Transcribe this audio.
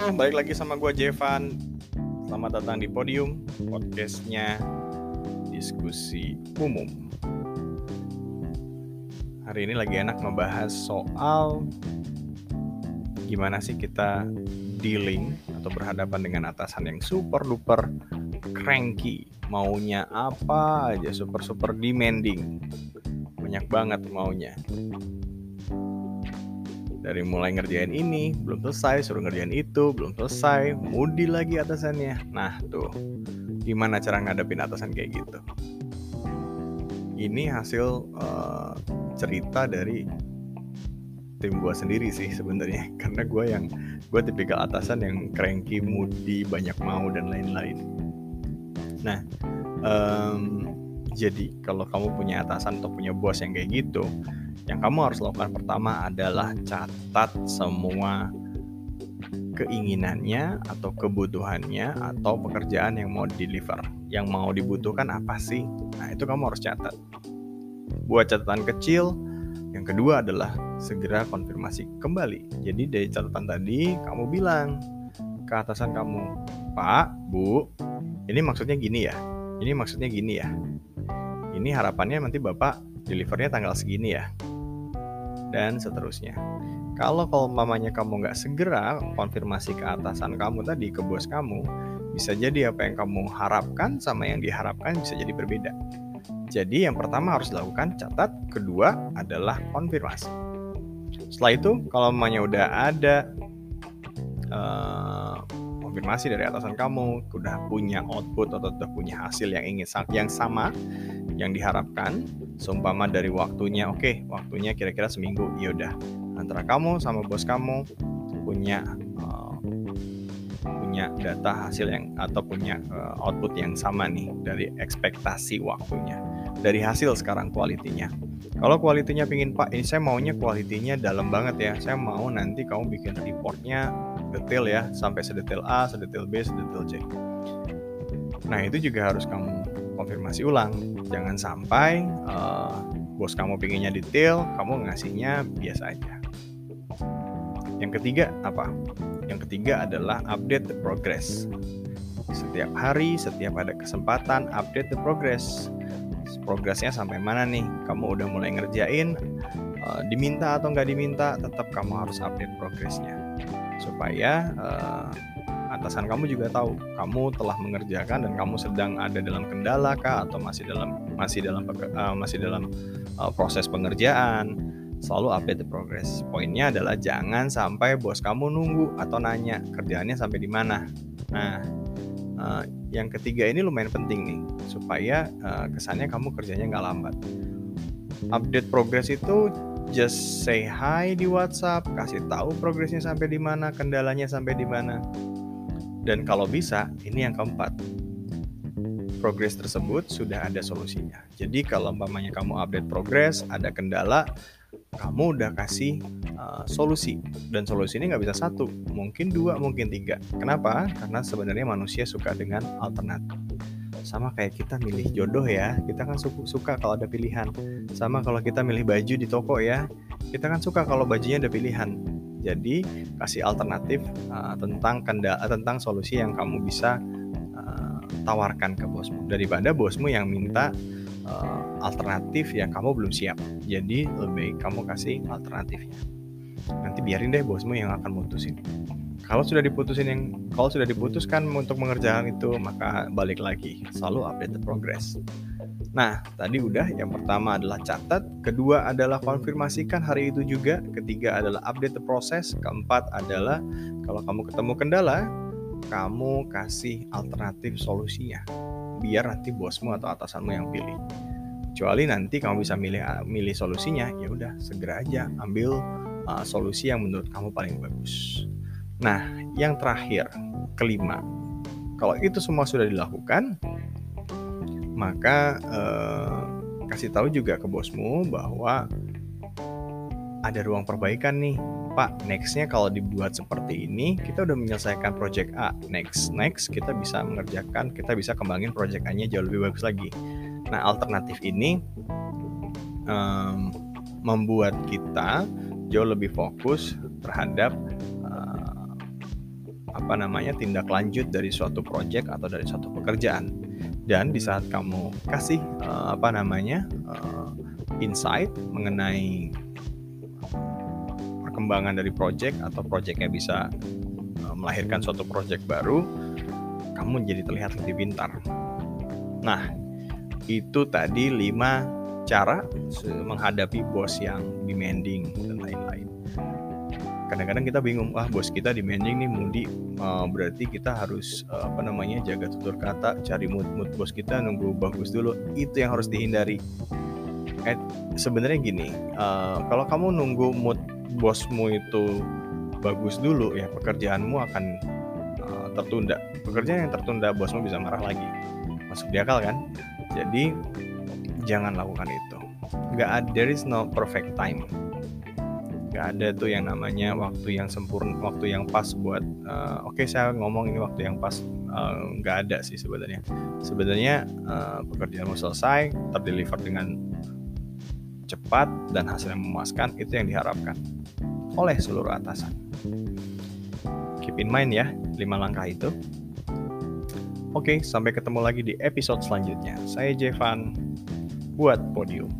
Halo, balik lagi sama gue Jevan. Selamat datang di podium podcastnya diskusi umum. Hari ini lagi enak ngebahas soal gimana sih kita dealing atau berhadapan dengan atasan yang super duper cranky, maunya apa aja super super demanding, banyak banget maunya dari mulai ngerjain ini belum selesai suruh ngerjain itu belum selesai mudi lagi atasannya. Nah tuh gimana cara ngadepin atasan kayak gitu? Ini hasil uh, cerita dari tim gue sendiri sih sebenarnya. Karena gue yang gue tipikal atasan yang cranky, moody, banyak mau dan lain-lain. Nah, um, jadi kalau kamu punya atasan atau punya bos yang kayak gitu, yang kamu harus lakukan pertama adalah catat semua keinginannya atau kebutuhannya atau pekerjaan yang mau deliver. Yang mau dibutuhkan apa sih? Nah, itu kamu harus catat. Buat catatan kecil, yang kedua adalah segera konfirmasi kembali. Jadi dari catatan tadi kamu bilang ke atasan kamu, "Pak, Bu, ini maksudnya gini ya. Ini maksudnya gini ya. Ini harapannya nanti Bapak delivernya tanggal segini ya." dan seterusnya. Kalau kalau mamanya kamu nggak segera konfirmasi ke atasan kamu tadi, ke bos kamu, bisa jadi apa yang kamu harapkan sama yang diharapkan bisa jadi berbeda. Jadi yang pertama harus dilakukan catat, kedua adalah konfirmasi. Setelah itu kalau mamanya udah ada uh, konfirmasi dari atasan kamu, udah punya output atau udah punya hasil yang ingin yang sama yang diharapkan, seumpama dari waktunya oke okay, waktunya kira-kira seminggu ya udah. Antara kamu sama bos kamu punya uh, punya data hasil yang atau punya uh, output yang sama nih dari ekspektasi waktunya dari hasil sekarang kualitinya. Kalau kualitinya pingin pak ini saya maunya kualitinya dalam banget ya saya mau nanti kamu bikin reportnya detail ya sampai sedetail A sedetail B sedetail C. Nah itu juga harus kamu konfirmasi ulang. Jangan sampai uh, bos kamu pinginnya detail, kamu ngasihnya biasa aja. Yang ketiga apa? Yang ketiga adalah update the progress. Setiap hari, setiap ada kesempatan, update the progress. Progresnya sampai mana nih? Kamu udah mulai ngerjain, uh, diminta atau nggak diminta, tetap kamu harus update progresnya supaya uh, atasan kamu juga tahu kamu telah mengerjakan dan kamu sedang ada dalam kendala kah atau masih dalam masih dalam uh, masih dalam uh, proses pengerjaan? Selalu update the progress. Poinnya adalah jangan sampai bos kamu nunggu atau nanya kerjaannya sampai di mana. Nah uh, yang ketiga ini lumayan penting nih supaya uh, kesannya kamu kerjanya nggak lambat. Update progress itu just say hi di WhatsApp, kasih tahu progresnya sampai di mana, kendalanya sampai di mana. Dan kalau bisa, ini yang keempat. Progres tersebut sudah ada solusinya. Jadi kalau umpamanya kamu update progres, ada kendala, kamu udah kasih uh, solusi. Dan solusi ini nggak bisa satu, mungkin dua, mungkin tiga. Kenapa? Karena sebenarnya manusia suka dengan alternatif. Sama kayak kita milih jodoh ya, kita kan suka, suka kalau ada pilihan. Sama kalau kita milih baju di toko ya, kita kan suka kalau bajunya ada pilihan jadi kasih alternatif uh, tentang kendala tentang solusi yang kamu bisa uh, tawarkan ke bosmu daripada bosmu yang minta uh, alternatif yang kamu belum siap. Jadi lebih kamu kasih alternatifnya. Nanti biarin deh bosmu yang akan mutusin. Kalau sudah diputusin yang kalau sudah diputuskan untuk mengerjakan itu maka balik lagi selalu update the progress. Nah, tadi udah yang pertama adalah catat, kedua adalah konfirmasikan hari itu juga, ketiga adalah update the process, keempat adalah kalau kamu ketemu kendala, kamu kasih alternatif solusinya. Biar nanti bosmu atau atasanmu yang pilih. Kecuali nanti kamu bisa milih milih solusinya, ya udah segera aja ambil uh, solusi yang menurut kamu paling bagus. Nah, yang terakhir, kelima. Kalau itu semua sudah dilakukan, maka eh, kasih tahu juga ke bosmu bahwa ada ruang perbaikan nih Pak, nextnya kalau dibuat seperti ini, kita udah menyelesaikan project A. Next, next kita bisa mengerjakan, kita bisa kembangin project A-nya jauh lebih bagus lagi. Nah, alternatif ini um, membuat kita jauh lebih fokus terhadap uh, apa namanya tindak lanjut dari suatu project atau dari suatu pekerjaan. Dan di saat kamu kasih uh, apa namanya uh, insight mengenai perkembangan dari project atau projectnya bisa uh, melahirkan suatu project baru, kamu jadi terlihat lebih pintar. Nah, itu tadi 5 cara menghadapi bos yang demanding dan lain-lain kadang-kadang kita bingung ah bos kita demanding nih Mundi. Uh, berarti kita harus uh, apa namanya jaga tutur kata cari mood mood bos kita nunggu bagus dulu. Itu yang harus dihindari. Eh, sebenarnya gini uh, kalau kamu nunggu mood bosmu itu bagus dulu ya pekerjaanmu akan uh, tertunda. Pekerjaan yang tertunda bosmu bisa marah lagi. Masuk di akal kan? Jadi jangan lakukan itu. Nggak ada there is no perfect time nggak ada tuh yang namanya waktu yang sempurna waktu yang pas buat uh, oke okay, saya ngomong ini waktu yang pas uh, nggak ada sih sebenarnya sebenarnya uh, pekerjaanmu selesai terdeliver dengan cepat dan hasil yang memuaskan itu yang diharapkan oleh seluruh atasan keep in mind ya lima langkah itu Oke, sampai ketemu lagi di episode selanjutnya. Saya Jevan buat Podium.